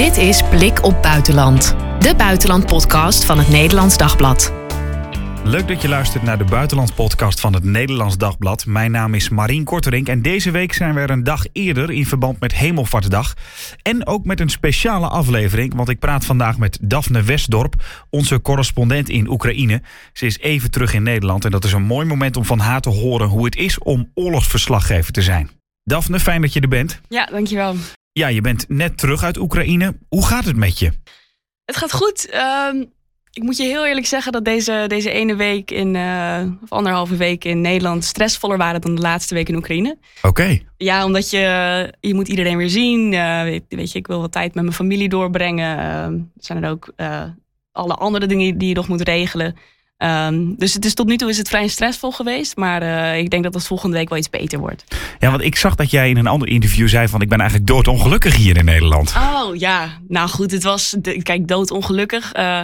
Dit is Blik op Buitenland, de buitenlandpodcast van het Nederlands Dagblad. Leuk dat je luistert naar de buitenlandpodcast van het Nederlands Dagblad. Mijn naam is Marien Korterink en deze week zijn we er een dag eerder in verband met Hemelvaartsdag. En ook met een speciale aflevering, want ik praat vandaag met Daphne Westdorp, onze correspondent in Oekraïne. Ze is even terug in Nederland en dat is een mooi moment om van haar te horen hoe het is om oorlogsverslaggever te zijn. Daphne, fijn dat je er bent. Ja, dankjewel. Ja, je bent net terug uit Oekraïne. Hoe gaat het met je? Het gaat goed. Ehm, ik moet je heel eerlijk zeggen dat deze, deze ene week in, eh, of anderhalve week in Nederland stressvoller waren dan de laatste week in Oekraïne. Oké. Ja, omdat je, je moet iedereen weer zien. Uh, weet, je, ik wil wat tijd met mijn familie doorbrengen. Uh, zijn er ook eh, alle andere dingen die je nog moet regelen. Um, dus het is, tot nu toe is het vrij stressvol geweest. Maar uh, ik denk dat het volgende week wel iets beter wordt. Ja, want ik zag dat jij in een ander interview zei van... ik ben eigenlijk doodongelukkig hier in Nederland. Oh ja, nou goed, het was... kijk, doodongelukkig. Uh,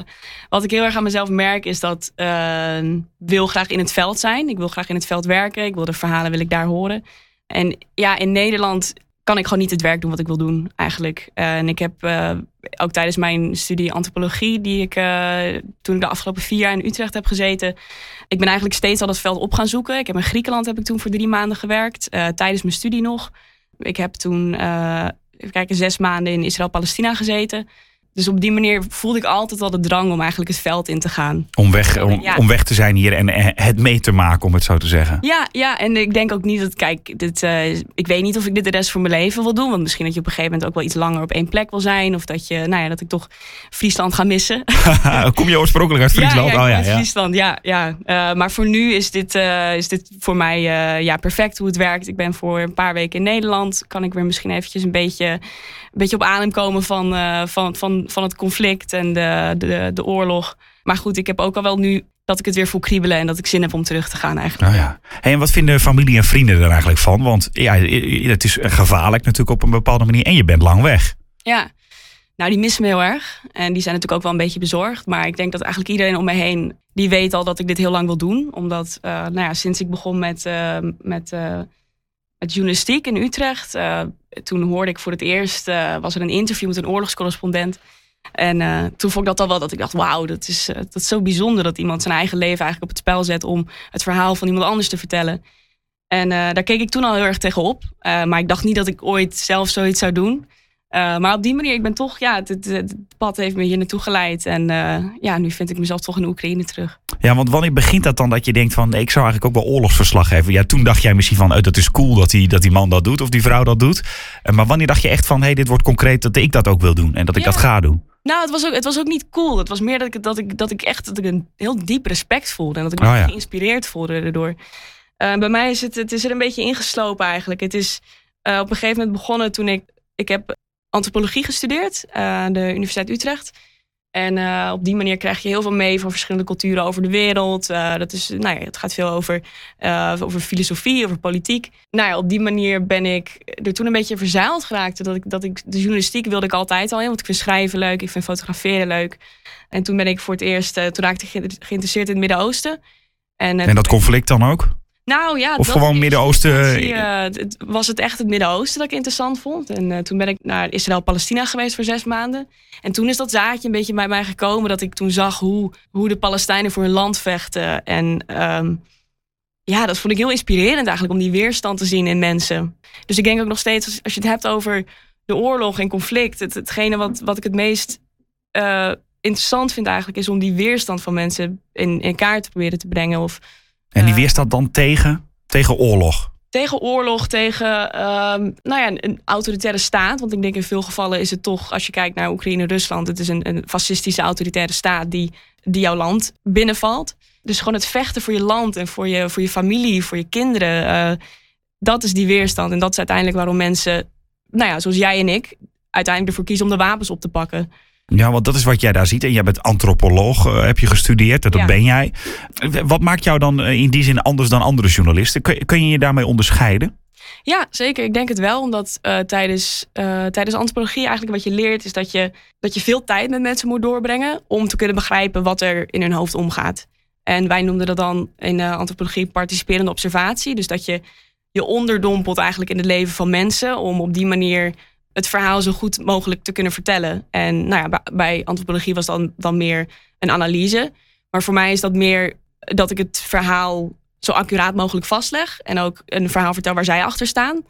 wat ik heel erg aan mezelf merk is dat... Uh, wil graag in het veld zijn. Ik wil graag in het veld werken. Ik wil de verhalen wil ik daar horen. En ja, in Nederland kan ik gewoon niet het werk doen wat ik wil doen, eigenlijk. En ik heb uh, ook tijdens mijn studie antropologie, die ik uh, toen ik de afgelopen vier jaar in Utrecht heb gezeten, ik ben eigenlijk steeds al dat veld op gaan zoeken. Ik heb in Griekenland heb ik toen voor drie maanden gewerkt, tijdens mijn studie nog. Ik heb toen, even kijken, zes maanden in Israël-Palestina gezeten. Dus op die manier voelde ik altijd al de drang om eigenlijk het veld in te gaan. Om weg, om, ja. om weg te zijn hier en het mee te maken, om het zo te zeggen. Ja, ja en ik denk ook niet dat, kijk, dit, uh, ik weet niet of ik dit de rest van mijn leven wil doen. Want misschien dat je op een gegeven moment ook wel iets langer op één plek wil zijn. Of dat, je, nou ja, dat ik toch Friesland ga missen. Kom je oorspronkelijk uit Friesland? Ja, ja, oh, ja, ja. Friesland, ja. ja. Uh, maar voor nu is dit, uh, is dit voor mij ja, perfect hoe het werkt. Ik ben voor een paar weken in Nederland. Kan ik weer misschien eventjes een beetje, een beetje op adem komen van, van, van, van het conflict en de, de, de oorlog. Maar goed, ik heb ook al wel nu dat ik het weer voel kriebelen en dat ik zin heb om terug te gaan eigenlijk. Nou ja. Hey, en wat vinden familie en vrienden er eigenlijk van? Want ja, het is gevaarlijk natuurlijk op een bepaalde manier en je bent lang weg. Ja, nou die missen me heel erg. En die zijn natuurlijk ook wel een beetje bezorgd. Maar ik denk dat eigenlijk iedereen om me heen, die weet al dat ik dit heel lang wil doen. Omdat, uh, nou ja, sinds ik begon met, uh, met, uh, met journalistiek in Utrecht, toen hoorde ik voor het eerst, was er een interview met een oorlogscorrespondent. En uh, toen vond ik dat al wel dat ik dacht, wauw, dat is, dat zo bijzonder dat iemand zijn eigen leven eigenlijk op het spel zet om het verhaal van iemand anders te vertellen. En daar keek ik toen al heel erg tegenop. maar ik dacht niet dat ik ooit zelf zoiets zou doen. Maar op die manier, ik ben toch, ja, het, het, het pad heeft me hier naartoe geleid. En ja, nu vind ik mezelf toch in Oekraïne terug. Ja, want wanneer begint dat dan dat je denkt van, ik zou eigenlijk ook wel oorlogsverslag geven? Ja, toen dacht jij misschien van, oh, dat is cool dat die, dat die man dat doet of die vrouw dat doet. maar wanneer dacht je echt van, hé, hey, dit wordt concreet dat ik dat ook wil doen en dat ik ja. dat ga doen? Nou, het was, ook, het was ook niet cool. Het was meer dat ik, dat ik, dat ik echt dat ik een heel diep respect voelde. En dat ik me oh, ja. geïnspireerd voelde erdoor. Uh, bij mij is het, het is er een beetje ingeslopen eigenlijk. Het is op een gegeven moment begonnen toen ik... Ik heb antropologie gestudeerd aan uh, de Universiteit Utrecht. En uh, op die manier krijg je heel veel mee van verschillende culturen over de wereld. Uh, dat is, nou ja, het gaat veel over, over filosofie, over politiek. Nou ja, op die manier ben ik er toen een beetje verzeild geraakt. Dat ik, dat ik, de journalistiek wilde ik altijd al in, want ik vind schrijven leuk, ik vind fotograferen leuk. En toen ben ik voor het eerst, toen raakte ik geïnteresseerd in het Midden-Oosten. En, en dat conflict dan ook? Nou ja, of gewoon Midden-Oosten. Uh, was het echt het Midden-Oosten dat ik interessant vond. En uh, toen ben ik naar Israël-Palestina geweest voor zes maanden. En toen is dat zaadje een beetje bij mij gekomen dat ik toen zag hoe, hoe de Palestijnen voor hun land vechten. En um, ja, dat vond ik heel inspirerend eigenlijk om die weerstand te zien in mensen. Dus ik denk ook nog steeds, als, als je het hebt over de oorlog en conflict, het, hetgene wat, wat ik het meest uh, interessant vind eigenlijk, is om die weerstand van mensen in, in kaart te proberen te brengen. Of en die weerstand dan tegen? Tegen oorlog? Tegen oorlog, tegen um, nou ja, een autoritaire staat. Want ik denk in veel gevallen is het toch, als je kijkt naar Oekraïne, Rusland, het is een, een fascistische autoritaire staat die, die jouw land binnenvalt. Dus gewoon het vechten voor je land en voor je, voor je familie, voor je kinderen. Uh, dat is die weerstand. En dat is uiteindelijk waarom mensen, nou ja, zoals jij en ik, uiteindelijk ervoor kiezen om de wapens op te pakken. Ja, want dat is wat jij daar ziet. En jij bent antropoloog, uh, heb je gestudeerd. Dat ja. ben jij. Wat maakt jou dan uh, in die zin anders dan andere journalisten? Kun, kun je je daarmee onderscheiden? Ja, zeker. Ik denk het wel. Omdat uh, tijdens, tijdens antropologie eigenlijk wat je leert... is dat je, dat je veel tijd met mensen moet doorbrengen... om te kunnen begrijpen wat er in hun hoofd omgaat. En wij noemden dat dan in antropologie participerende observatie. Dus dat je je onderdompelt eigenlijk in het leven van mensen... om op die manier het verhaal zo goed mogelijk te kunnen vertellen. En nou ja, bij antropologie was dan, dan meer een analyse. Maar voor mij is dat meer dat ik het verhaal zo accuraat mogelijk vastleg. En ook een verhaal vertel waar zij achter staan.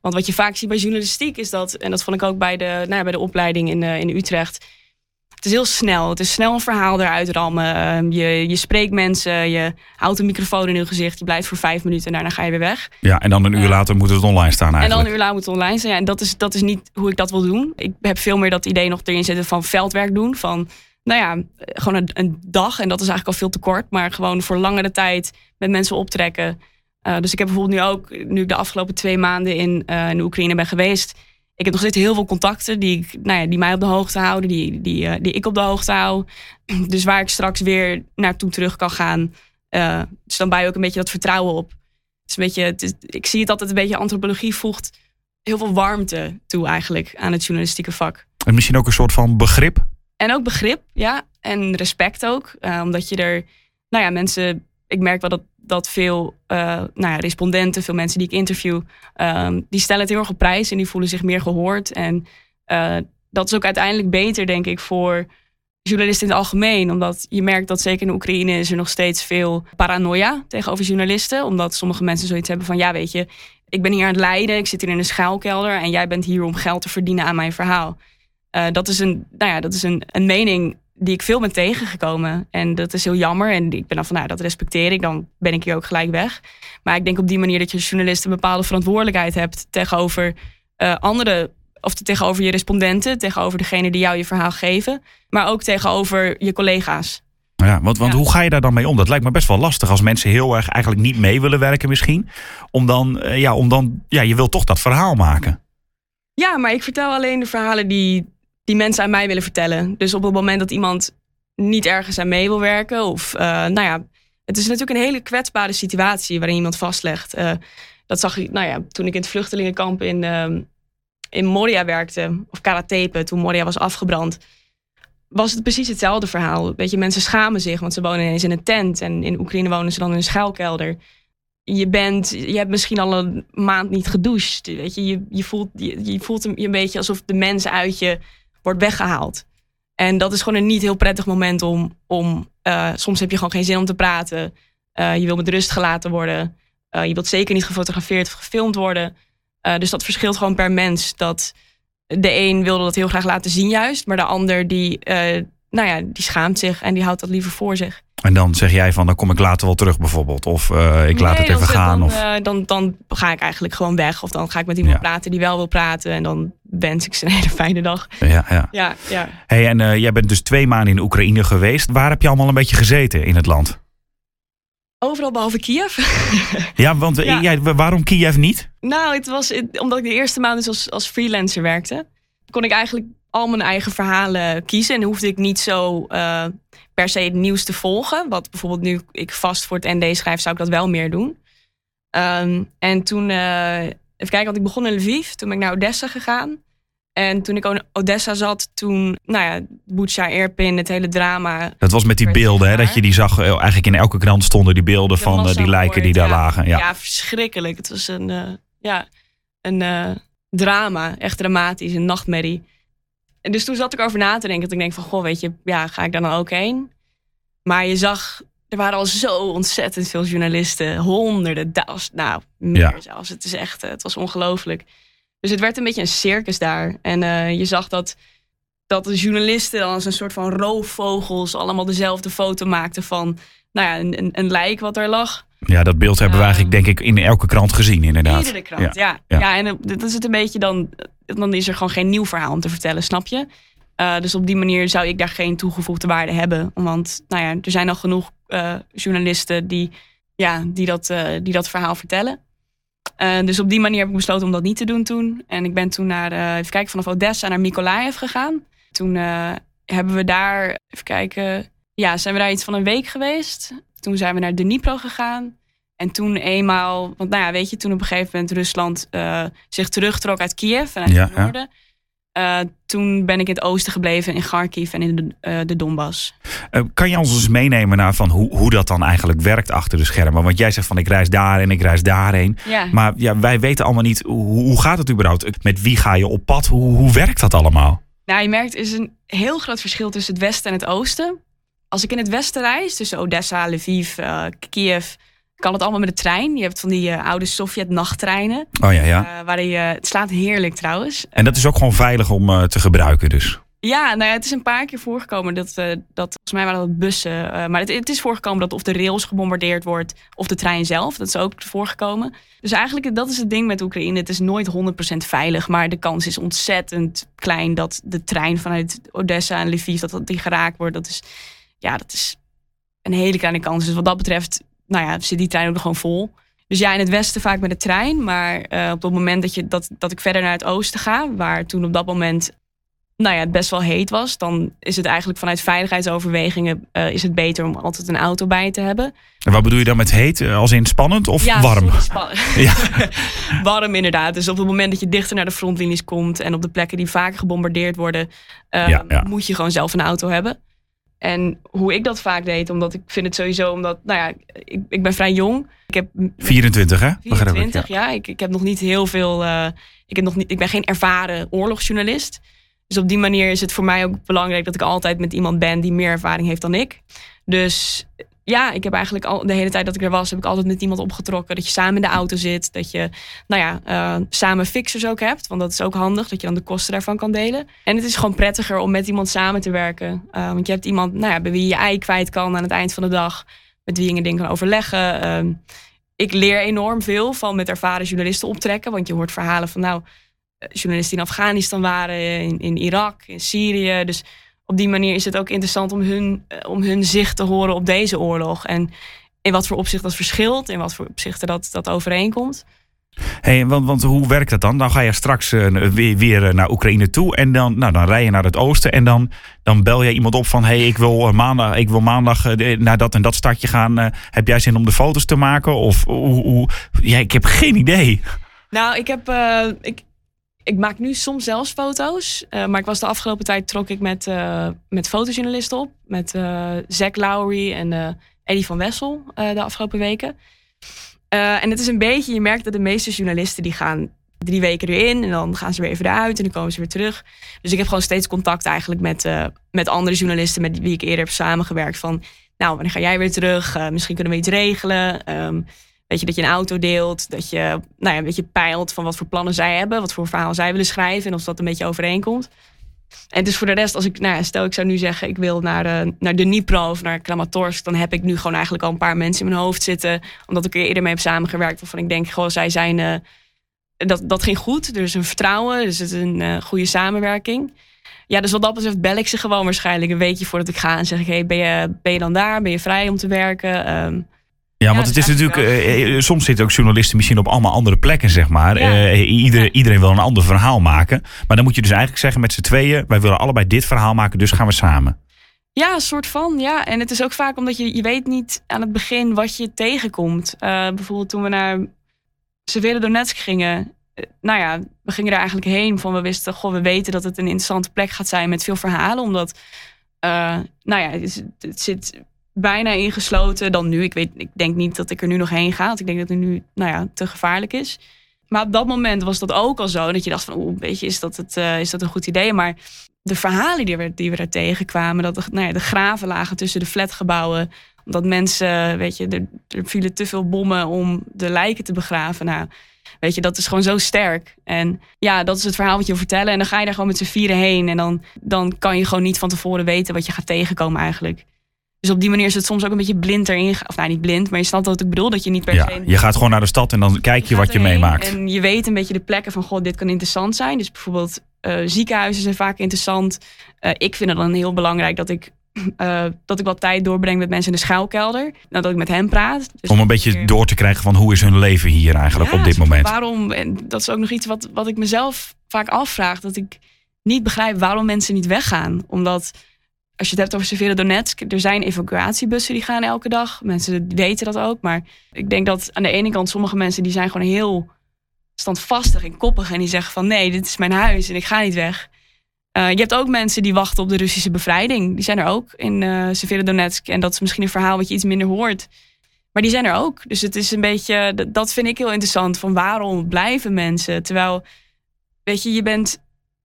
Want wat je vaak ziet bij journalistiek is dat, en dat vond ik ook bij de, nou ja, bij de opleiding in, uh, in Utrecht. Het is heel snel. Het is snel een verhaal eruit rammen. Ehm, je, je spreekt mensen, je houdt een microfoon in hun gezicht. Je blijft voor vijf minuten en daarna ga je weer weg. Ja, en dan een uur later moet het online staan eigenlijk. En dan een uur later moet het online zijn. Ja, en dat is, dat is niet hoe ik dat wil doen. Ik heb veel meer dat idee nog erin zitten van veldwerk doen. Van nou ja, gewoon een, een, dag. En dat is eigenlijk al veel te kort. Maar gewoon voor langere tijd met mensen optrekken. Uh, dus ik heb bijvoorbeeld nu ook, nu ik de afgelopen twee maanden in, uh, in Oekraïne ben geweest. Ik heb nog steeds heel veel contacten die, ik, nou ja, die mij op de hoogte houden, die, die, uh, die ik op de hoogte hou. Dus waar ik straks weer naartoe terug kan gaan. dus dan je ook een beetje dat vertrouwen op. Dus een beetje, het is, ik zie het altijd een beetje, antropologie voegt heel veel warmte toe eigenlijk aan het journalistieke vak. En misschien ook een soort van begrip en ook begrip, ja. En respect ook. Uh, omdat je er, nou ja, mensen, ik merk wel dat, dat veel uh, nou ja, respondenten, veel mensen die ik interview, um, die stellen het heel erg op prijs en die voelen zich meer gehoord. En uh, dat is ook uiteindelijk beter, denk ik, voor journalisten in het algemeen. Omdat je merkt dat zeker in Oekraïne is er nog steeds veel paranoia tegenover journalisten. Omdat sommige mensen zoiets hebben van, ja, weet je, ik ben hier aan het lijden, ik zit hier in een schuilkelder en jij bent hier om geld te verdienen aan mijn verhaal. Uh, dat is, een, nou ja, dat is een, een mening die ik veel ben tegengekomen. En dat is heel jammer. En ik ben dan van, nou, dat respecteer ik. Dan ben ik hier ook gelijk weg. Maar ik denk op die manier dat je als journalist een bepaalde verantwoordelijkheid hebt tegenover uh, andere, of tegenover je respondenten, tegenover degene die jou je verhaal geven, maar ook tegenover je collega's. Ja, want, want ja. hoe ga je daar dan mee om? Dat lijkt me best wel lastig als mensen heel erg eigenlijk niet mee willen werken misschien. Om dan, uh, ja, om dan, ja, je wil toch dat verhaal maken. Ja, maar ik vertel alleen de verhalen die, die mensen aan mij willen vertellen. Dus op het moment dat iemand niet ergens aan mee wil werken, of uh, nou ja, het is natuurlijk een hele kwetsbare situatie waarin iemand vastlegt. Uh, dat zag ik, nou ja, toen ik in het vluchtelingenkamp in, uh, in Moria werkte, of Karatepe, toen Moria was afgebrand, was het precies hetzelfde verhaal. Weet je, mensen schamen zich, want ze wonen ineens in een tent en in Oekraïne wonen ze dan in een schuilkelder je bent, je hebt misschien al een maand niet gedoucht. Weet je, je, je voelt, je, voelt een beetje alsof de mens uit je wordt weggehaald. En dat is gewoon een niet heel prettig moment om. om uh, soms heb je gewoon geen zin om te praten. Uh, je wil met rust gelaten worden. Uh, je wilt zeker niet gefotografeerd of gefilmd worden. dus dat verschilt gewoon per mens. Dat de een wilde dat heel graag laten zien, juist. Maar de ander die, nou ja, die schaamt zich en die houdt dat liever voor zich. En dan zeg jij van, dan kom ik later wel terug bijvoorbeeld. Of uh, ik laat nee, het even gaan. Dan, of... uh, dan, dan ga ik eigenlijk gewoon weg. Of dan ga ik met iemand ja. praten die wel wil praten. En dan wens ik ze een hele fijne dag. Ja, ja. ja, ja. Hey, en uh, jij bent dus twee maanden in Oekraïne geweest. Waar heb je allemaal een beetje gezeten in het land? Overal behalve Kiev. ja, want ja. Jij, waarom Kiev niet? Nou, het was omdat ik de eerste maanden dus als, als freelancer werkte. Kon ik eigenlijk al mijn eigen verhalen kiezen. En hoefde ik niet zo uh, per se het nieuws te volgen. Wat bijvoorbeeld nu ik vast voor het ND schrijf, zou ik dat wel meer doen. Um, en toen, uh, even kijken, want ik begon in Lviv. Toen ben ik naar Odessa gegaan. En toen ik in Odessa zat, toen, nou ja, Bucha, Irpin, het hele drama. Dat was met die beelden, hè, dat je die zag. Eigenlijk in elke krant stonden die beelden de van die lijken die daar ja, lagen. Ja. ja, verschrikkelijk. Het was een, uh, ja, een drama, echt dramatisch, een nachtmerrie. En dus toen zat ik over na te denken. Dat ik denk van, goh, weet je, ja, ga ik daar dan ook heen? Maar je zag, er waren al zo ontzettend veel journalisten. Honderden, duizend, nou, meer ja. zelfs. Het is echt, het was ongelooflijk. Dus het werd een beetje een circus daar. En uh, je zag dat, dat de journalisten als een soort van roofvogels... allemaal dezelfde foto maakten van, nou ja, een, een, een lijk wat er lag. Ja, dat beeld hebben we uh, eigenlijk denk ik in elke krant gezien inderdaad. Iedere krant, ja. Ja, ja. ja en dat is het een beetje dan dan is er gewoon geen nieuw verhaal om te vertellen, snap je? Uh, dus op die manier zou ik daar geen toegevoegde waarde hebben. Want nou ja, er zijn al genoeg uh, journalisten die, ja, die, dat, uh, die dat verhaal vertellen. dus op die manier heb ik besloten om dat niet te doen toen. En ik ben toen naar, even kijken, vanaf Odessa naar Mykolaiv gegaan. Toen hebben we daar, even kijken, ja, zijn we daar iets van een week geweest. Toen zijn we naar Dnipro gegaan. En toen eenmaal, want nou ja, weet je, toen op een gegeven moment Rusland uh, zich terugtrok uit Kiev en uit ja, het noorden. Uh, toen ben ik in het oosten gebleven, in Kharkiv en in de, uh, de Donbass. Uh, kan je ons eens meenemen naar van hoe, hoe dat dan eigenlijk werkt achter de schermen? Want jij zegt van ik reis daar en ik reis daarheen. Ja. Maar ja, wij weten allemaal niet hoe, hoe gaat het überhaupt? Met wie ga je op pad? Hoe, hoe werkt dat allemaal? Nou, je merkt, er is een heel groot verschil tussen het westen en het oosten. Als ik in het westen reis, tussen Odessa, Lviv, Kiev kan het allemaal met de trein. Je hebt van die uh, oude Sovjet-nachttreinen. Oh ja, ja. Uh, waarin je, het slaat heerlijk trouwens. En dat is ook gewoon veilig om te gebruiken dus? Ja, nou ja, het is een paar keer voorgekomen dat, dat volgens mij waren dat bussen. maar het, het, is voorgekomen dat of de rails gebombardeerd wordt of de trein zelf. Dat is ook voorgekomen. Dus eigenlijk, dat is het ding met Oekraïne. Het is nooit 100% veilig, maar de kans is ontzettend klein dat de trein vanuit Odessa en Lviv, dat, dat die geraakt wordt. Dat is, ja, dat is een hele kleine kans. Dus wat dat betreft nou ja, zit die trein ook nog gewoon vol. Dus ja, in het westen vaak met de trein. Maar uh, op het moment dat, je, dat, dat ik verder naar het oosten ga, waar toen op dat moment nou ja, het best wel heet was, dan is het eigenlijk vanuit veiligheidsoverwegingen uh, is het beter om altijd een auto bij te hebben. En wat bedoel je dan met heet? Eh, als in spannend of ja, warm? Ja. warm inderdaad. Dus op het moment dat je dichter naar de frontlinies komt en op de plekken die vaker gebombardeerd worden, uh, ja. moet je gewoon zelf een auto hebben. En hoe ik dat vaak deed, omdat ik vind het sowieso, omdat, nou ja, ik, ik ben vrij jong. Ik heb 24, hè? 24, ik, ja. ja. Ik, ik heb nog niet heel veel, uh, ik, heb nog niet, ik ben geen ervaren oorlogsjournalist. Dus op die manier is het voor mij ook belangrijk dat ik altijd met iemand ben die meer ervaring heeft dan ik. Dus ja, ik heb eigenlijk al de hele tijd dat ik er was, heb ik altijd met iemand opgetrokken. Dat je samen in de auto zit. Dat je, nou ja, uh, samen fixers ook hebt. Want dat is ook handig, dat je dan de kosten daarvan kan delen. En het is gewoon prettiger om met iemand samen te werken. Uh, want je hebt iemand nou ja, bij wie je je ei kwijt kan aan het eind van de dag. Met wie je een ding kan overleggen. Uh, ik leer enorm veel van met ervaren journalisten optrekken. Want je hoort verhalen van nou, journalisten die in Afghanistan waren, in, in Irak, in Syrië. Dus op die manier is het ook interessant om hun, om hun zicht te horen op deze oorlog. En in wat voor opzicht dat verschilt, in wat voor opzichten dat, dat overeenkomt. Hey, want, want hoe werkt dat dan? Dan ga je straks uh, weer, weer naar Oekraïne toe en dan, nou, dan rij je naar het oosten en dan, dan bel je iemand op van hey, ik wil maandag, ik wil maandag naar dat en dat stadje gaan. heb jij zin om de foto's te maken? Of hoe, hoe? Ja, ik heb geen idee. Nou, ik heb, ik, ik maak nu soms zelfs foto's. Uh, maar ik was de afgelopen tijd trok ik met, uh, met fotojournalisten op. Met uh, Zack Lowry en Eddie van Wessel de afgelopen weken. en het is een beetje, je merkt dat de meeste journalisten die gaan drie weken erin. En dan gaan ze weer even eruit en dan komen ze weer terug. Dus ik heb gewoon steeds contact eigenlijk met, met andere journalisten met wie ik eerder heb samengewerkt. Van nou, wanneer ga jij weer terug? misschien kunnen we iets regelen. Um, Weet je, dat je een auto deelt, dat je nou ja, een beetje peilt van wat voor plannen zij hebben, wat voor verhaal zij willen schrijven en of dat een beetje overeenkomt. En dus voor de rest, als ik, nou ja, stel ik zou nu zeggen, ik wil naar, uh, naar de of naar Kramatorsk, dan heb ik nu gewoon eigenlijk al een paar mensen in mijn hoofd zitten, omdat ik er eerder mee heb samengewerkt, waarvan ik denk, gewoon zij zijn, uh, dat, dat ging goed. Er is een vertrouwen, er is een uh, goede samenwerking. Ja, dus wat dat betreft bel ik ze gewoon waarschijnlijk een weekje voordat ik ga en zeg ik, hey, ben je, ben je dan daar? Ben je vrij om te werken? Um, ja, want het is natuurlijk. Uh, soms zitten ook journalisten misschien op allemaal andere plekken, zeg maar. Ja. Uh, ieder, ja. Iedereen wil een ander verhaal maken. Maar dan moet je dus eigenlijk zeggen met z'n tweeën: wij willen allebei dit verhaal maken, dus gaan we samen. Ja, een soort van. Ja, en het is ook vaak omdat je, je weet niet aan het begin wat je tegenkomt. Uh, bijvoorbeeld toen we naar Severodonetsk gingen. Nou ja, we gingen er eigenlijk heen van we wisten, goh, we weten dat het een interessante plek gaat zijn met veel verhalen. Omdat, nou ja, het, het zit bijna ingesloten dan nu. Ik, weet, ik denk niet dat ik er nu nog heen ga. Want ik denk dat het nu nou ja, te gevaarlijk is. Maar op dat moment was dat ook al zo. Dat je dacht van, oeh, beetje, is dat, het, uh, is dat een goed idee? Maar de verhalen die we, die we daar tegenkwamen. Dat de, nou ja, de graven lagen tussen de flatgebouwen. Omdat mensen, weet je, er, er vielen te veel bommen om de lijken te begraven. Nou, weet je, dat is gewoon zo sterk. En ja, dat is het verhaal wat je wil vertellen. En dan ga je daar gewoon met z'n vieren heen. En dan, dan kan je gewoon niet van tevoren weten wat je gaat tegenkomen eigenlijk. Dus op die manier is het soms ook een beetje blind erin. Of nou, niet blind, maar je snapt wat ik bedoel. Dat je niet per ja, se... Je gaat gewoon naar de stad en dan kijk je, wat je meemaakt. En je weet een beetje de plekken van, god, dit kan interessant zijn. Dus bijvoorbeeld uh, ziekenhuizen zijn vaak interessant. Uh, ik vind het dan heel belangrijk dat ik, uh, dat ik wat tijd doorbreng met mensen in de schuilkelder. Nou, dat ik met hen praat. Dus Om een beetje door te krijgen van hoe is hun leven hier eigenlijk ja, op dit moment. Waarom, en dat is ook nog iets wat, wat ik mezelf vaak afvraag. Dat ik niet begrijp waarom mensen niet weggaan. Omdat als je het hebt over Severodonetsk, er zijn evacuatiebussen die gaan elke dag. Mensen weten dat ook. Maar ik denk dat aan de ene kant sommige mensen die zijn gewoon heel standvastig en koppig. En die zeggen van nee, dit is mijn huis en ik ga niet weg. Uh, je hebt ook mensen die wachten op de Russische bevrijding. Die zijn er ook in uh, Severodonetsk. En dat is misschien een verhaal wat je iets minder hoort. Maar die zijn er ook. Dus het is een beetje, dat vind ik heel interessant. Van waarom blijven mensen? Terwijl, weet je, je bent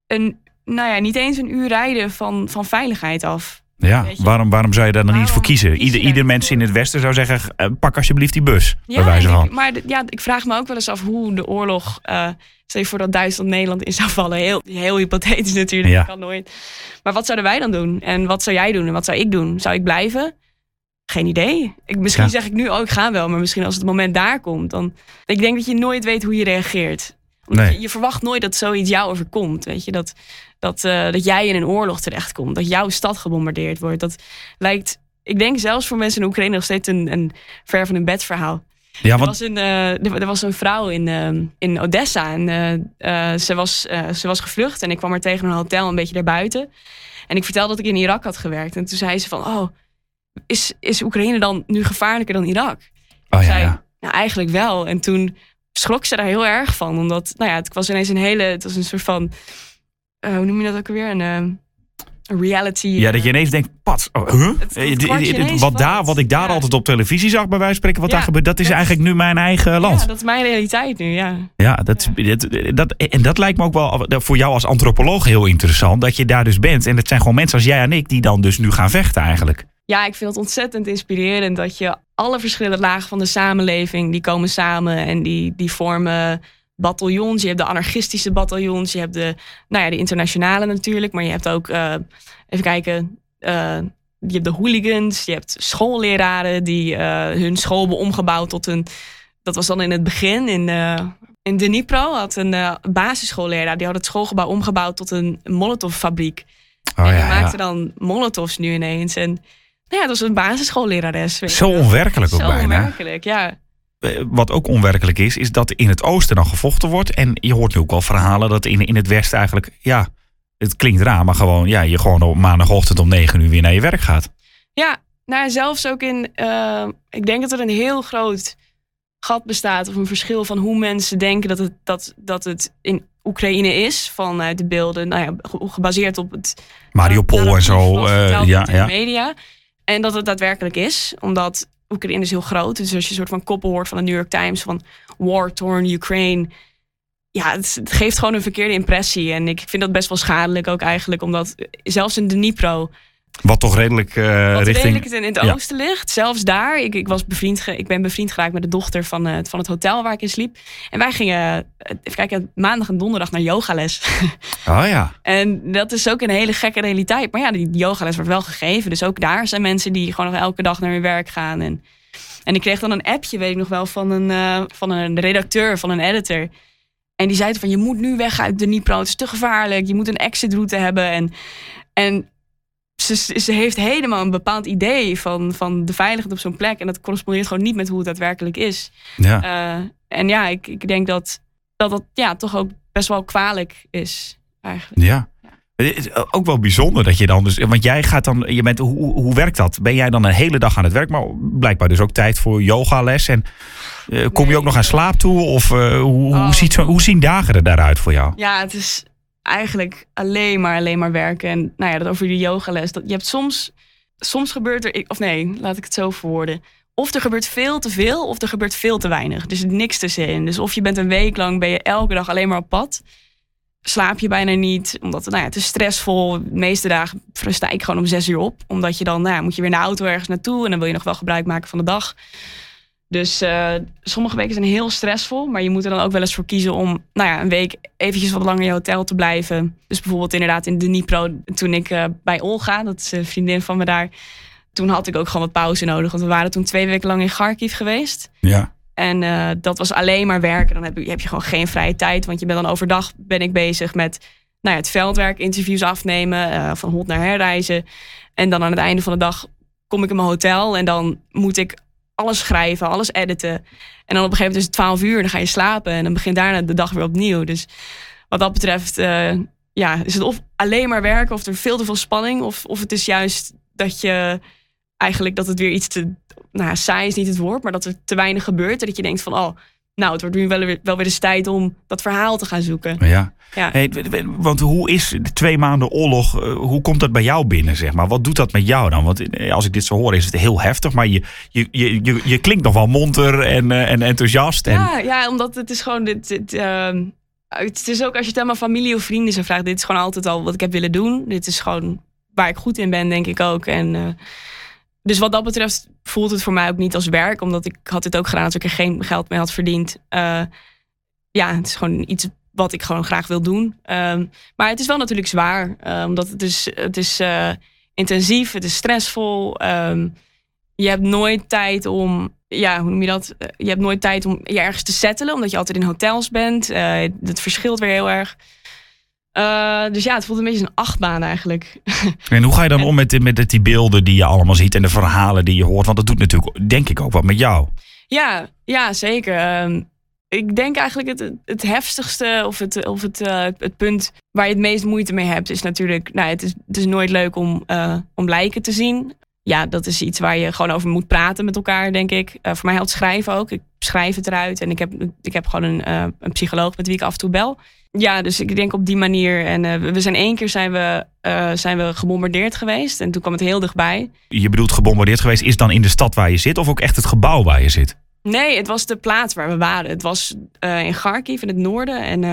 een, nou ja, niet eens een uur rijden van, van veiligheid af. Ja, waarom, waarom zou je daar dan niet voor kiezen? Ieder, ieder mens in het Westen zou zeggen: uh, pak alsjeblieft die bus. Ja, bij wijze van. Ik, maar ja, ik vraag me ook wel eens af hoe de oorlog. Uh, stel je voor dat Duitsland Nederland in zou vallen. Heel, heel hypothetisch natuurlijk. Ja. kan nooit. Maar wat zouden wij dan doen? En wat zou jij doen? En wat zou ik doen? Zou ik blijven? Geen idee. Ik, misschien zeg ik nu ook, oh, ik ga wel. Maar misschien als het moment daar komt, dan. Ik denk dat je nooit weet hoe je reageert. Nee. Je, je, verwacht nooit dat zoiets jou overkomt. Weet je, dat, dat, uh, dat jij in een oorlog terechtkomt. Dat jouw stad gebombardeerd wordt. Dat lijkt, ik denk zelfs voor mensen in Oekraïne nog steeds een, een ver van hun bed verhaal. Ja, want... er, was een, uh, er, was een vrouw in, uh, in Odessa en ze, was, ze was gevlucht. En ik kwam er tegen een hotel een beetje daarbuiten. En ik vertelde dat ik in Irak had gewerkt. En toen zei ze van, oh, is, is Oekraïne dan nu gevaarlijker dan Irak? Oh, ja, zei, ja. Nou, eigenlijk wel. En toen schrok ze daar heel erg van. Omdat, nou ja, het was ineens een hele, het was een soort van, uh, hoe noem je dat ook alweer? Een, uh, reality. Ja, dat je ineens denkt, pat, oh, huh? het, wat, daar, wat ik daar altijd op televisie zag, bij wijze van spreken, wat daar gebeurt, dat is eigenlijk nu mijn eigen land. Ja, dat is mijn realiteit nu, ja. Ja, dat, dat, dat, en dat lijkt me ook wel voor jou als antropoloog heel interessant, dat je daar dus bent. En het zijn gewoon mensen als jij en ik die dan dus nu gaan vechten eigenlijk. Ja, ik vind het ontzettend inspirerend dat je alle verschillende lagen van de samenleving, die komen samen en die, die vormen bataljons. Je hebt de anarchistische bataljons, je hebt de, nou ja, de internationale natuurlijk, maar je hebt ook, uh, even kijken, uh, je hebt de hooligans, je hebt schoolleraren die uh, hun school hebben omgebouwd tot een, dat was dan in het begin in, in Dnipro, had een basisschoolleraar, die had het schoolgebouw omgebouwd tot een molotovfabriek. Oh, en die ja, maakte dan molotovs nu ineens en ja, dat was een basisschoollerares. Zo onwerkelijk ook Zo bijna. onwerkelijk, ja. Eh, wat ook onwerkelijk is, is dat in het oosten dan gevochten wordt. En je hoort nu ook al verhalen dat in, in het westen eigenlijk, ja, het klinkt raar, maar gewoon, ja, je gewoon op maandagochtend om negen uur weer naar je werk gaat. Ja, nou zelfs ook in, uh, ik denk dat er een heel groot gat bestaat of een verschil van hoe mensen denken dat het, dat, dat het in Oekraïne is vanuit de beelden, nou ja, gebaseerd op het Mariupol en zo, uh, ja, ja. media. En dat het daadwerkelijk is, omdat Oekraïne is heel groot. Dus als je een soort van koppel hoort van de New York Times van war-torn Ukraine. Ja, het, geeft gewoon een verkeerde impressie. En ik vind dat best wel schadelijk ook eigenlijk. Omdat zelfs in de Dnipro wat toch redelijk uh, Wat richting... redelijk in het oosten ligt. Zelfs daar. Ik, ik, was bevriend ik ben bevriend geraakt met de dochter van, uh, van het hotel waar ik in sliep. En wij gingen, uh, even kijken, maandag en donderdag naar yogales. Oh ja. en dat is ook een hele gekke realiteit. Maar ja, die yogales wordt wel gegeven. Dus ook daar zijn mensen die gewoon nog elke dag naar hun werk gaan. En, en ik kreeg dan een appje, weet ik nog wel, van een, van een redacteur, van een editor. En die zei van, je moet nu weg uit de Nipro. Het is te gevaarlijk. Je moet een exit route hebben. En, en ze, ze, heeft helemaal een bepaald idee van, van de veiligheid op zo'n plek. En dat correspondeert gewoon niet met hoe het daadwerkelijk is. Ja. Uh, en ja, ik, ik denk dat, dat dat ja, toch ook best wel kwalijk is. Eigenlijk. Ja. Het is ook wel bijzonder dat je dan dus. Want jij gaat dan. Je bent, hoe, hoe werkt dat? Ben jij dan een hele dag aan het werk? Maar blijkbaar dus ook tijd voor yogales. En uh, kom je ook nog aan slaap toe? Of uh, hoe, oh. hoe, ziet zo, hoe zien dagen er daaruit voor jou? Ja, het is eigenlijk alleen maar, alleen maar werken. En nou ja, dat over die yogales. Dat, je hebt soms, soms gebeurt er, of nee, laat ik het zo verwoorden. Of er gebeurt veel te veel, of er gebeurt veel te weinig. Dus niks tussenin. Dus of je bent een week lang, ben je elke dag alleen maar op pad. Slaap je bijna niet, omdat nou ja, het is stressvol. De meeste dagen sta ik gewoon om zes uur op. Omdat je dan, nou ja, moet je weer naar de auto ergens naartoe. En dan wil je nog wel gebruik maken van de dag. Dus uh, sommige weken zijn heel stressvol, maar je moet er dan ook wel eens voor kiezen om nou ja, een week eventjes wat langer in je hotel te blijven. Dus bijvoorbeeld inderdaad in de Dnipro, toen ik uh, bij Olga, dat is een vriendin van me daar, toen had ik ook gewoon wat pauze nodig. Want we waren toen twee weken lang in Kharkiv geweest. Ja. En uh, dat was alleen maar werken. Dan heb je, heb je gewoon geen vrije tijd, want je bent dan overdag ben ik bezig met nou ja, het veldwerk, interviews afnemen, van hond naar herreizen. En dan aan het einde van de dag kom ik in mijn hotel en dan moet ik alles schrijven, alles editen. En dan op een gegeven moment is het 12 uur, dan ga je slapen en dan begint daarna de dag weer opnieuw. Dus wat dat betreft, uh, ja, is het of alleen maar werken of er veel te veel spanning, of, of het is juist dat je eigenlijk dat het weer iets te, nou, saai is niet het woord, maar dat er te weinig gebeurt en dat je denkt van, oh, nou, het wordt nu wel weer, wel weer eens tijd om dat verhaal te gaan zoeken. Ja. Ja. Hey, want hoe is de twee maanden oorlog, eh, hoe komt dat bij jou binnen, zeg maar? Wat doet dat met jou dan? Want eh, als ik dit zo hoor, is het heel heftig, maar je, je, je, je, je klinkt nog wel monter en, eh, en enthousiast. En, Ja, ja, omdat het is gewoon dit. dit ehm, het is ook als je het aan mijn familie of vrienden zou vragen. Dit is gewoon altijd al wat ik heb willen doen. Dit is gewoon waar ik goed in ben, denk ik ook. En, dus wat dat betreft voelt het voor mij ook niet als werk. Omdat ik had dit ook gedaan als ik er geen geld mee had verdiend. Eh, ja, het is gewoon iets wat ik gewoon graag wil doen. Ehm, maar het is wel natuurlijk zwaar. eh, omdat het is, het is eh, intensief, het is stressvol. Ehm, je hebt nooit tijd om, ja, hoe noem je dat? Je hebt nooit tijd om je ergens te settelen, omdat je altijd in hotels bent. Eh dat verschilt weer heel erg. Eh, dus ja, het voelt een beetje een achtbaan eigenlijk. en hoe ga je dan en- om met, met, die beelden die je allemaal ziet en de verhalen die je hoort? Want dat doet natuurlijk, denk ik, ook wat met jou. Ja, ja zeker. Ehm, ik denk eigenlijk het, het heftigste of, het, of het, eh, het punt waar je het meest moeite mee hebt, is natuurlijk, nou, het is, het is nooit leuk om, eh, om lijken te zien. Ja, dat is iets waar je gewoon over moet praten met elkaar, denk ik. Voor mij helpt schrijven ook. Ik schrijf het eruit en ik heb, ik heb gewoon een, een psycholoog met wie ik af en toe bel. Ja, dus ik denk op die manier. En eh, we zijn één keer zijn we, eh, zijn we gebombardeerd geweest. En toen kwam het heel dichtbij. Je bedoelt gebombardeerd geweest, is dan in de stad waar je zit of ook echt het gebouw waar je zit? Nee, het was de plaats waar we waren. Het was eh, in Kharkiv in het noorden. En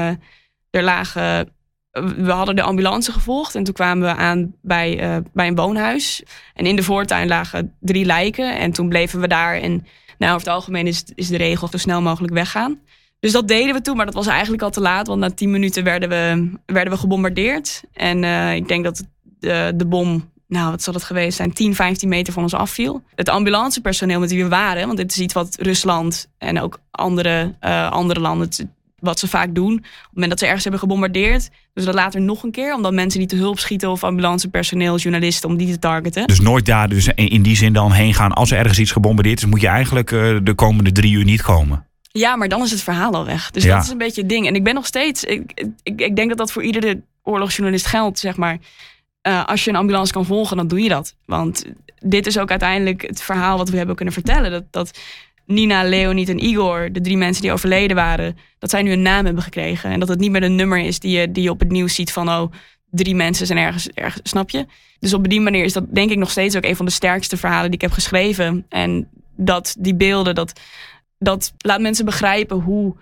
er lagen. We hadden de ambulance gevolgd. En toen kwamen we aan bij, bij een woonhuis. En in de voortuin lagen drie lijken. En toen bleven we daar. En nou, over het algemeen is, is de regel zo snel mogelijk weggaan. Dus dat deden we toen, maar dat was eigenlijk al te laat. Want na tien minuten werden we, werden we gebombardeerd. En eh, ik denk dat de, de bom nou, wat zal het geweest zijn, 10, 15 meter van ons afviel. Het ambulancepersoneel met wie we waren, want dit is iets wat Rusland en ook andere, eh, andere landen, wat ze vaak doen. Op het moment dat ze ergens hebben gebombardeerd, dus dat later nog een keer, omdat mensen die te hulp schieten of ambulancepersoneel, journalisten, om die te targeten. Dus nooit daar dus in in die zin dan heen gaan. Als er ergens iets gebombardeerd is, moet je eigenlijk eh, de komende drie uur niet komen. Ja, maar dan is het verhaal al weg. Dus Ja. dat is een beetje het ding. En ik ben nog steeds, ik, ik, ik denk dat dat voor iedere oorlogsjournalist geldt, zeg maar. Eh, als je een ambulance kan volgen, dan doe je dat. Want dit is ook uiteindelijk het verhaal wat we hebben kunnen vertellen. Dat, dat Nina, Leonid en Igor, de drie mensen die overleden waren, dat zij nu een naam hebben gekregen. En dat het niet meer een nummer is die je, die je op het nieuws ziet van, oh, drie mensen zijn ergens, ergens, snap je? Dus op die manier is dat denk ik nog steeds ook een van de sterkste verhalen die ik heb geschreven. En dat die beelden, dat, dat laat mensen begrijpen hoe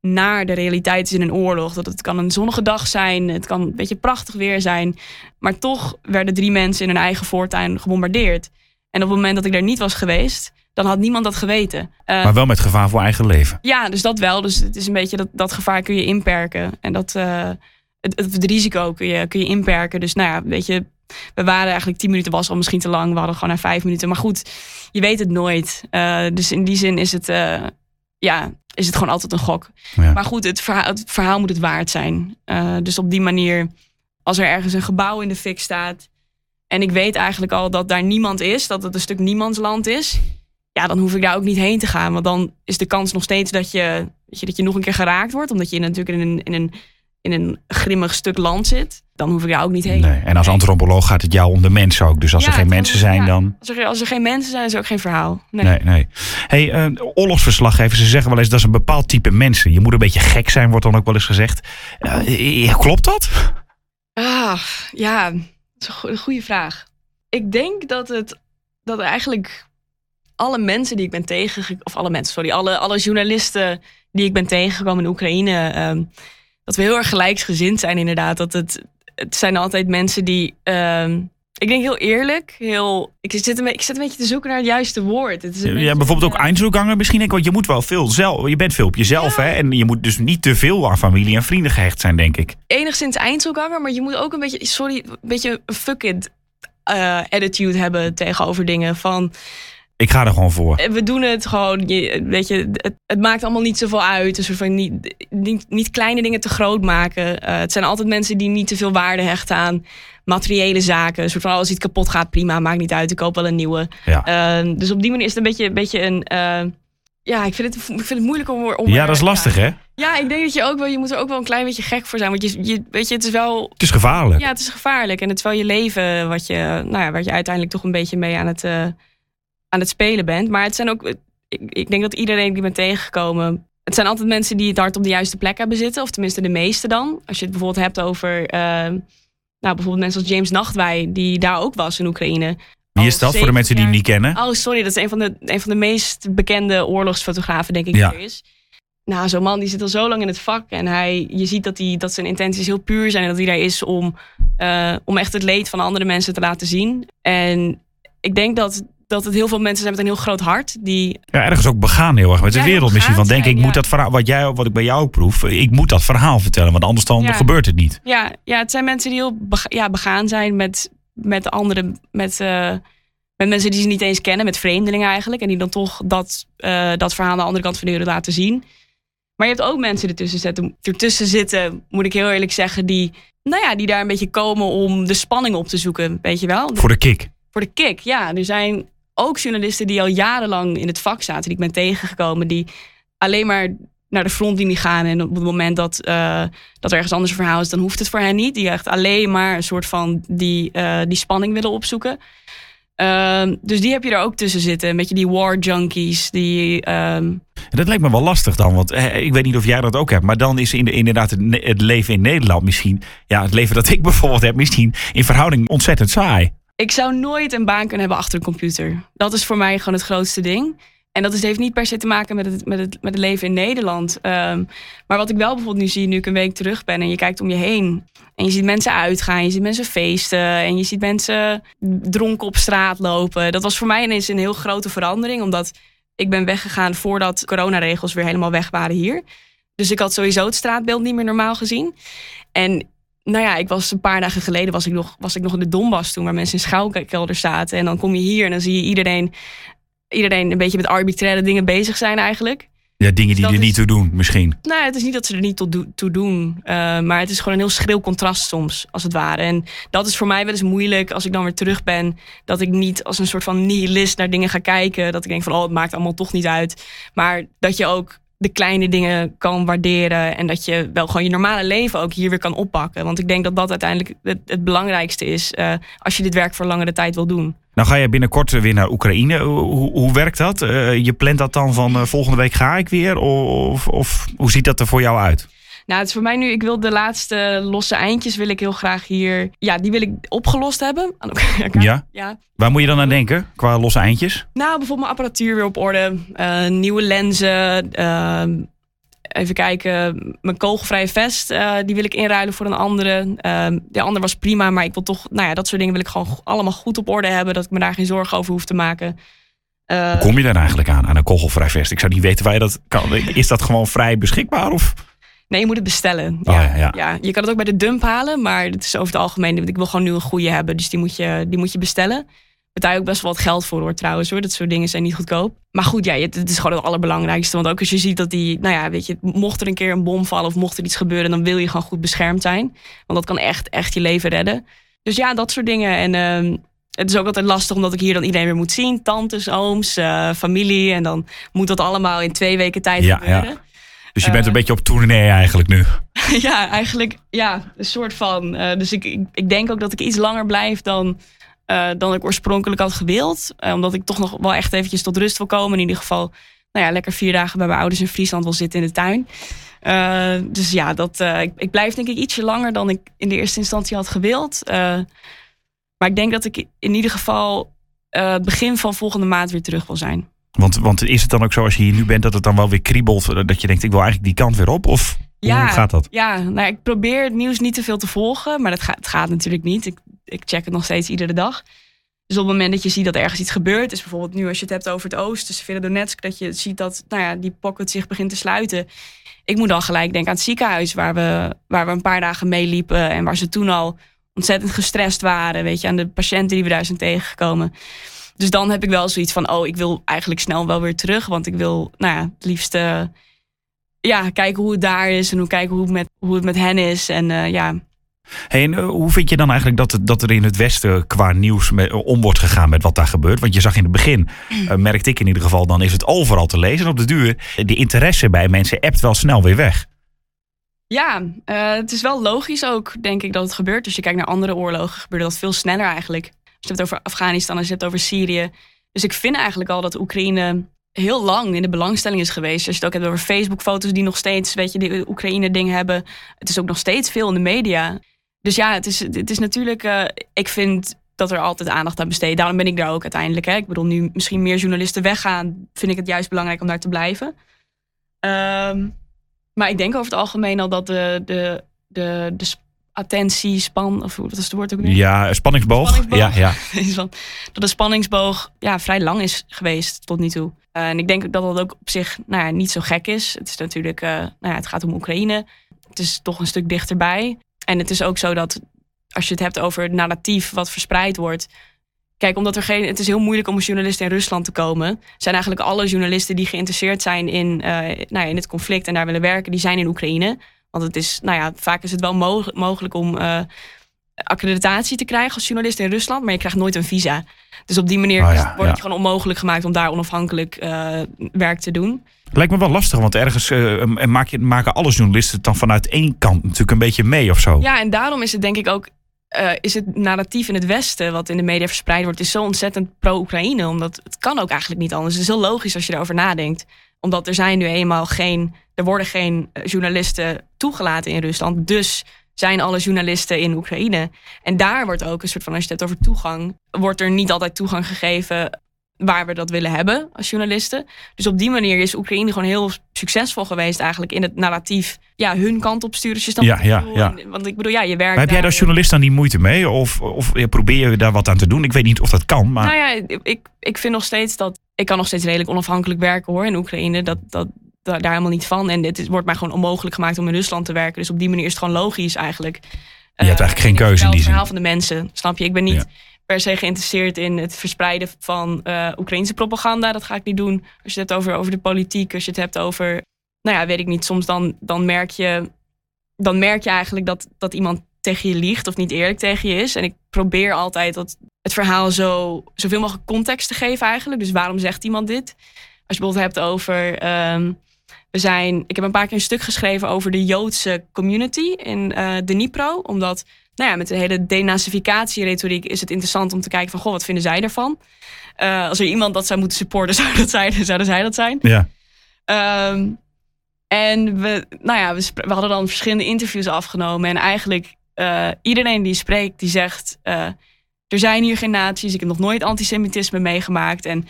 naar de realiteit is in een oorlog. Dat het kan een zonnige dag zijn, het kan een beetje prachtig weer zijn. Maar toch werden drie mensen in hun eigen voortuin gebombardeerd. En op het moment dat ik daar niet was geweest, dan had niemand dat geweten. Eh, Maar wel met gevaar voor eigen leven. ja, dus dat wel. Dus het is een beetje dat, dat gevaar kun je inperken. En dat, eh, het, het, het risico kun je, kun je inperken. Dus nou ja, weet je, we waren eigenlijk tien minuten was al misschien te lang. We hadden gewoon naar vijf minuten. Maar goed, je weet het nooit. Eh, dus in die zin is het, eh, ja, is het gewoon altijd een gok. Ja. Maar goed, het verhaal, het verhaal moet het waard zijn. Eh, dus op die manier, als er ergens een gebouw in de fik staat. En ik weet eigenlijk al dat daar niemand is, dat het een stuk niemandsland is. Ja, dan hoef ik daar ook niet heen te gaan. Want dan is de kans nog steeds dat je, weet je, dat je nog een keer geraakt wordt. Omdat je natuurlijk in een, in, een, in een grimmig stuk land zit. Dan hoef ik daar ook niet heen. Nee. En als antropoloog gaat het jou om de mensen ook. Dus als er geen mensen zijn, ja. dan. Als er, als er geen mensen zijn, is er ook geen verhaal. Nee. Nee, nee. Hey, eh, oorlogsverslaggevers, ze zeggen wel eens dat is een bepaald type mensen. Je moet een beetje gek zijn, wordt dan ook wel eens gezegd. Eh, eh, klopt dat? Ah, ja, dat is een go- een goede vraag. Ik denk dat het dat eigenlijk alle mensen die ik ben tegengekomen, of alle mensen, sorry, alle, alle journalisten die ik ben tegengekomen in Oekraïne, ehm, dat we heel erg gelijksgezind zijn inderdaad. Dat het, het zijn altijd mensen die, ehm, ik denk heel eerlijk, heel, ik zit, een, ik zit een beetje te zoeken naar het juiste woord. Het is Ja, beetje, bijvoorbeeld ook eh, eindzoekganger misschien. Want je moet wel veel zelf. Je bent veel op jezelf, Ja. hè? En je moet dus niet te veel aan familie en vrienden gehecht zijn, denk ik. enigszins eindselganger, maar je moet ook een beetje, sorry, een beetje een fuck it eh, attitude hebben tegenover dingen. Van Ik ga er gewoon voor. we doen het gewoon, je, weet je, het, het maakt allemaal niet zoveel uit. Een soort van niet, niet, niet kleine dingen te groot maken. Eh, het zijn altijd mensen die niet te veel waarde hechten aan materiële zaken. Een soort van als iets kapot gaat, prima, maakt niet uit. Ik koop wel een nieuwe. Ja. Eh, dus op die manier is het een beetje, een, beetje een. eh, ja, ik vind, het, ik vind het moeilijk om. om Ja, dat is lastig, hè? Ja, ik denk dat je ook wel, je moet er ook wel een klein beetje gek voor zijn. Want je, je weet je, het is wel Het is gevaarlijk. ja, het is gevaarlijk. En het is wel je leven wat je, nou ja, waar je uiteindelijk toch een beetje mee aan het, eh, aan het spelen bent. Maar het zijn ook, ik, ik denk dat iedereen die ben tegengekomen, het zijn altijd mensen die het hart op de juiste plek hebben zitten. Of tenminste de meeste dan. Als je het bijvoorbeeld hebt over... eh, nou, bijvoorbeeld mensen als James Nachtwey, die daar ook was in Oekraïne. Wie is Al dat voor de mensen die hem niet kennen? Oh, sorry, dat is een van de, een van de meest bekende oorlogsfotografen, denk ik, Ja. die er is. Nou, zo'n man die zit al zo lang in het vak. En hij, je ziet dat, hij, dat zijn intenties heel puur zijn. En dat hij daar is om, eh, om echt het leed van andere mensen te laten zien. En ik denk dat, dat het heel veel mensen zijn met een heel groot hart. Die, Ja, ergens ook begaan heel erg met de Ja, heel wereld misschien. Van denk ik, moet dat verhaal, wat, jij, wat ik bij jou ook proef, ik moet dat verhaal vertellen. Want anders dan Ja. gebeurt het niet. ja, ja, het zijn mensen die heel bega- ja, begaan zijn met, met anderen. Met, eh, met mensen die ze niet eens kennen, met vreemdelingen eigenlijk. En die dan toch dat, eh, dat verhaal aan de andere kant van de wereld laten zien. Maar je hebt ook mensen ertussen zitten, ertussen zitten, moet ik heel eerlijk zeggen, die, nou ja, die daar een beetje komen om de spanning op te zoeken. Weet je wel? Voor de kick. voor de kick. Ja, er zijn ook journalisten die al jarenlang in het vak zaten, die ik ben tegengekomen, die alleen maar naar de frontlinie gaan. En op het moment dat, eh, dat er ergens anders een verhaal is, dan hoeft het voor hen niet. Die echt alleen maar een soort van die, eh, die spanning willen opzoeken. Ehm, dus die heb je er ook tussen zitten. Een beetje die war junkies. Die, ehm, dat lijkt me wel lastig dan, want eh, ik weet niet of jij dat ook hebt. Maar dan is in de, inderdaad het, het leven in Nederland misschien, ja, het leven dat ik bijvoorbeeld heb, misschien in verhouding ontzettend saai. Ik zou nooit een baan kunnen hebben achter een computer. Dat is voor mij gewoon het grootste ding. En dat is, heeft niet per se te maken met het, met het, met het leven in Nederland. Ehm, maar wat ik wel bijvoorbeeld nu zie, nu ik een week terug ben en je kijkt om je heen. En je ziet mensen uitgaan, je ziet mensen feesten en je ziet mensen dronken op straat lopen. Dat was voor mij ineens een heel grote verandering, omdat ik ben weggegaan voordat coronaregels weer helemaal weg waren hier. Dus ik had sowieso het straatbeeld niet meer normaal gezien. En nou ja, ik was een paar dagen geleden was ik nog, was ik nog in de Donbass toen, waar mensen in schuilkelder zaten. En dan kom je hier en dan zie je iedereen, iedereen een beetje met arbitraire dingen bezig zijn eigenlijk. Ja, dingen die Dat er is- niet toe doen, misschien. Nou, het is niet dat ze er niet toe, do- toe doen. eh, maar het is gewoon een heel schril contrast soms, als het ware. En dat is voor mij wel eens moeilijk als ik dan weer terug ben. Dat ik niet als een soort van nihilist naar dingen ga kijken. Dat ik denk van, oh, het maakt allemaal toch niet uit. Maar dat je ook de kleine dingen kan waarderen. En dat je wel gewoon je normale leven ook hier weer kan oppakken. Want ik denk dat dat uiteindelijk het, het belangrijkste is. eh, als je dit werk voor langere tijd wil doen. Nou ga je binnenkort weer naar Oekraïne. Hoe, hoe werkt dat? Eh, je plant dat dan van eh, volgende week ga ik weer? Of, of hoe ziet dat er voor jou uit? Nou, het is voor mij nu, ik wil de laatste losse eindjes wil ik heel graag hier. Ja, die wil ik opgelost hebben. Aan elkaar. Ja? ja. Waar moet je dan aan denken qua losse eindjes? Nou, bijvoorbeeld mijn apparatuur weer op orde. eh, nieuwe lenzen. ehm, even kijken. Mijn kogelvrije vest. eh, die wil ik inruilen voor een andere. De andere was prima. Maar ik wil toch. Nou ja, dat soort dingen wil ik gewoon allemaal goed op orde hebben. Dat ik me daar geen zorgen over hoef te maken. Eh, Hoe kom je daar eigenlijk aan, aan een kogelvrij vest? Ik zou niet weten waar je dat kan. Is dat gewoon vrij beschikbaar? Of? Nee, je moet het bestellen. Oh, ja, ja. je kan het ook bij de dump halen, maar het is over het algemeen. Ik wil gewoon nu een goede hebben, dus die moet je, die moet je bestellen. Betaal je ook best wel wat geld voor hoor, trouwens hoor. Dat soort dingen zijn niet goedkoop. Maar goed, ja, het, het is gewoon het allerbelangrijkste. Want ook als je ziet dat die, nou ja, weet je, mocht er een keer een bom vallen of mocht er iets gebeuren, dan wil je gewoon goed beschermd zijn. Want dat kan echt, echt je leven redden. Dus ja, dat soort dingen. En ehm, het is ook altijd lastig omdat ik hier dan iedereen weer moet zien. Tantes, ooms, eh, familie. En dan moet dat allemaal in twee weken tijd Ja, gebeuren. Dus je bent een Eh. beetje op tournee eigenlijk nu. ja, eigenlijk ja, een soort van. Eh, dus ik, ik, ik denk ook dat ik iets langer blijf dan, eh, dan ik oorspronkelijk had gewild. Omdat ik toch nog wel echt eventjes tot rust wil komen. In ieder geval, nou ja, lekker vier dagen bij mijn ouders in Friesland wil zitten in de tuin. Dus ja, dat, ik, ik blijf denk ik ietsje langer dan ik in de eerste instantie had gewild. Maar ik denk dat ik in ieder geval begin van volgende maand weer terug wil zijn. Want, want is het dan ook zo als je hier nu bent dat het dan wel weer kriebelt? eh, Dat je denkt, ik wil eigenlijk die kant weer op? Of hoe gaat dat? Ja, nou, ik probeer het nieuws niet te veel te volgen, maar dat gaat, het gaat natuurlijk niet. Ik, ik check het nog steeds iedere dag. Dus op het moment dat je ziet dat er ergens iets gebeurt, is bijvoorbeeld nu als je het hebt over het oosten, Severodonetsk, dat je ziet dat nou ja, die pocket zich begint te sluiten. Ik moet dan gelijk denken aan het ziekenhuis waar we, waar we een paar dagen meeliepen en waar ze toen al ontzettend gestrest waren, weet je, aan de patiënten die we daar zijn tegengekomen. Dus dan heb ik wel zoiets van, oh, ik wil eigenlijk snel wel weer terug, want ik wil, nou ja, het liefst eh, ja, kijken hoe het daar is en hoe kijken hoe het met, hoe het met hen is. En eh, ja, Hey, en eh, hoe vind je dan eigenlijk dat, het, dat er in het Westen qua nieuws om wordt gegaan met wat daar gebeurt? Want je zag in het begin, eh, merkte ik in ieder geval, dan is het overal te lezen. En op de duur, die interesse bij mensen appt wel snel weer weg. ja het is wel logisch ook, denk ik, dat het gebeurt. Als je kijkt naar andere oorlogen, gebeurde dat veel sneller eigenlijk. Je hebt over Afghanistan, als je het over Syrië. Dus ik vind eigenlijk al dat Oekraïne heel lang in de belangstelling is geweest. Als je het ook hebt over Facebook-foto's die nog steeds, weet je, die Oekraïne-ding hebben. Het is ook nog steeds veel in de media. Dus ja, het is, het is natuurlijk, uh, ik vind dat er altijd aandacht aan besteed. Daarom ben ik daar ook uiteindelijk. Hè. Ik bedoel, nu misschien meer journalisten weggaan, vind ik het juist belangrijk om daar te blijven. Um, maar ik denk over het algemeen al dat de, de, de, de attentie, span, of wat is het woord ook nu? Ja, spanningsboog. spanningsboog. Ja, ja. dat de spanningsboog ja, vrij lang is geweest tot nu toe. Uh, en ik denk dat dat ook op zich nou ja, niet zo gek is. Het is natuurlijk, uh, nou ja, het gaat om Oekraïne. Het is toch een stuk dichterbij. En het is ook zo dat als je het hebt over het narratief wat verspreid wordt. Kijk, omdat er geen. Het is heel moeilijk om als journalist in Rusland te komen. Zijn eigenlijk alle journalisten die geïnteresseerd zijn in, uh, nou ja, in het conflict en daar willen werken, die zijn in Oekraïne. Want het is, nou ja, vaak is het wel mogelijk om uh, accreditatie te krijgen als journalist in Rusland, maar je krijgt nooit een visa. Dus op die manier oh wordt het gewoon onmogelijk gemaakt om daar onafhankelijk uh, werk te doen. Lijkt me wel lastig, want ergens uh, maak je, maken alle journalisten het dan vanuit één kant natuurlijk een beetje mee of zo. Ja, en daarom is het denk ik ook uh, is het narratief in het Westen, wat in de media verspreid wordt, is zo ontzettend pro-Oekraïne. Omdat het kan ook eigenlijk niet anders. Het is heel logisch als je erover nadenkt. Omdat er zijn nu eenmaal geen, er worden geen journalisten toegelaten in Rusland. Dus zijn alle journalisten in Oekraïne. En daar wordt ook een soort van, als je het hebt over toegang, wordt er niet altijd toegang gegeven waar we dat willen hebben als journalisten. Dus op die manier is Oekraïne gewoon heel succesvol geweest eigenlijk in het narratief. Ja, hun kant op sturen. Dus ja, ja, ja. want ik bedoel, ja, je werkt. Maar heb jij als journalist dan die moeite mee? Of, of probeer je daar wat aan te doen? Ik weet niet of dat kan. Maar... Nou ja, ik, ik vind nog steeds dat. Ik kan nog steeds redelijk onafhankelijk werken hoor in Oekraïne. Dat, dat, daar helemaal niet van. En dit wordt mij gewoon onmogelijk gemaakt om in Rusland te werken. Dus op die manier is het gewoon logisch eigenlijk. Je hebt eigenlijk geen keuze in die zin. Het verhaal van de mensen, snap je? Ik ben niet per se geïnteresseerd in het verspreiden van uh, Oekraïnse propaganda. Dat ga ik niet doen. Als je het hebt over, over de politiek, als je het hebt over, nou ja, weet ik niet. Soms dan, dan, merk, je, dan merk je eigenlijk dat, dat iemand tegen je liegt of niet eerlijk tegen je is. En ik probeer altijd dat, het verhaal zo, zoveel mogelijk context te geven eigenlijk. Dus waarom zegt iemand dit? Als je bijvoorbeeld hebt over... Um, we zijn, ik heb een paar keer een stuk geschreven over de Joodse community in uh, Dnipro. Omdat nou ja, met de hele denazificatie-retoriek is het interessant om te kijken van, goh, wat vinden zij ervan? Uh, als er iemand dat zou moeten supporten, zou dat zijn, zouden zij dat zijn. Ja. Um, en we, nou ja, we, we, hadden dan verschillende interviews afgenomen. En eigenlijk uh, iedereen die spreekt, die zegt, uh, er zijn hier geen naties. Ik heb nog nooit antisemitisme meegemaakt. En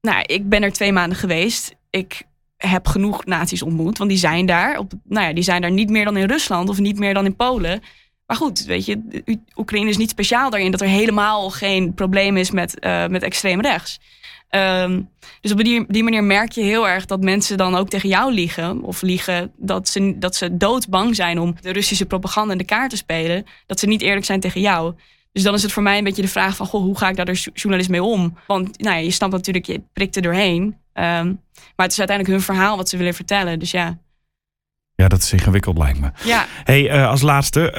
nou, ik ben er twee maanden geweest. Ik heb genoeg naties ontmoet, want die zijn daar. Op, nou ja, die zijn daar niet meer dan in Rusland of niet meer dan in Polen. Maar goed, weet je, Oekraïne is niet speciaal daarin dat er helemaal geen probleem is met, uh, met extreem rechts. Um, dus op die, die, manier merk je heel erg dat mensen dan ook tegen jou liegen. Of liegen dat ze, dat ze doodbang zijn om de Russische propaganda in de kaart te spelen. Dat ze niet eerlijk zijn tegen jou. Dus dan is het voor mij een beetje de vraag van, goh, hoe ga ik daar als journalist mee om? Want nou ja, je snapt natuurlijk, je prikt er doorheen. Um, maar het is uiteindelijk hun verhaal wat ze willen vertellen. Dus ja. Ja, dat is ingewikkeld lijkt me. Ja. Hey, uh, als laatste,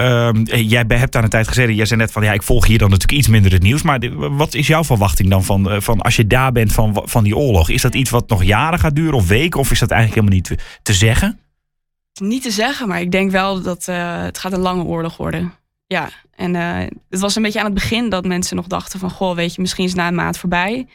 uh, jij hebt aan een tijd gezeten, jij zei net van ja, ik volg hier dan natuurlijk iets minder het nieuws. Maar wat is jouw verwachting dan van, uh, van als je daar bent van, van die oorlog? Is dat iets wat nog jaren gaat duren of weken? Of is dat eigenlijk helemaal niet te, te zeggen? Niet te zeggen, maar ik denk wel dat uh, het gaat een lange oorlog worden. Ja, en het was een beetje aan het begin dat mensen nog dachten van goh, weet je, misschien is na een maand voorbij.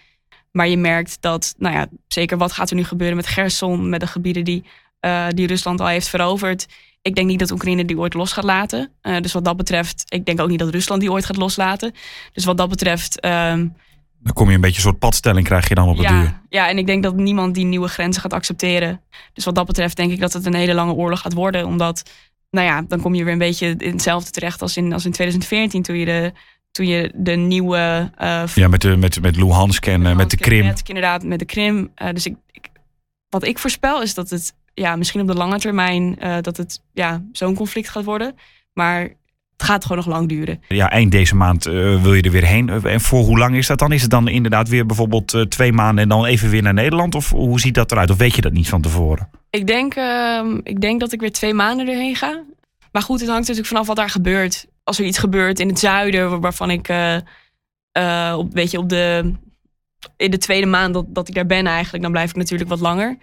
Maar je merkt dat, nou ja, zeker wat gaat er nu gebeuren met Gerson, met de gebieden die uh, die Rusland al heeft veroverd. Ik denk niet dat Oekraïne die ooit los gaat laten. Uh, dus wat dat betreft, ik denk ook niet dat Rusland die ooit gaat loslaten. Dus wat dat betreft. Um, dan kom je een beetje een soort padstelling krijg je dan op het ja, duur. Ja, en ik denk dat niemand die nieuwe grenzen gaat accepteren. Dus wat dat betreft denk ik dat het een hele lange oorlog gaat worden. Omdat, nou ja, dan kom je weer een beetje in hetzelfde terecht als in, als in 2014 toen je de, toen je de nieuwe... Uh, ja, met, de, met, met Luhansk en uh, met de Krim. Met, inderdaad, met de Krim. Uh, dus ik, ik, wat ik voorspel is dat het ja, misschien op de lange termijn uh, dat het ja, zo'n conflict gaat worden. Maar het gaat gewoon nog lang duren. Ja, eind deze maand uh, wil je er weer heen. En voor hoe lang is dat dan? Is het dan inderdaad weer bijvoorbeeld uh, twee maanden en dan even weer naar Nederland? Of hoe ziet dat eruit? Of weet je dat niet van tevoren? Ik denk, uh, ik denk dat ik weer twee maanden erheen ga. Maar goed, het hangt natuurlijk vanaf wat daar gebeurt. Als er iets gebeurt in het zuiden waarvan ik op, weet je, op de, in de tweede maand dat, dat ik daar ben eigenlijk, dan blijf ik natuurlijk wat langer.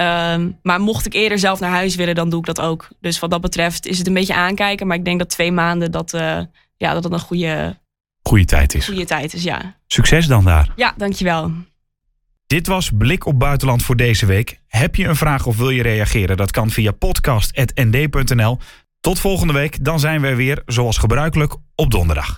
Um, maar mocht ik eerder zelf naar huis willen, dan doe ik dat ook. Dus wat dat betreft is het een beetje aankijken. Maar ik denk dat twee maanden dat, uh, ja, dat het een goede, goede tijd is. Goede tijd is, ja. Succes dan daar. Ja, dankjewel. Dit was Blik op Buitenland voor deze week. Heb je een vraag of wil je reageren? Dat kan via podcast.nd.nl. Tot volgende week, dan zijn we weer zoals gebruikelijk op donderdag.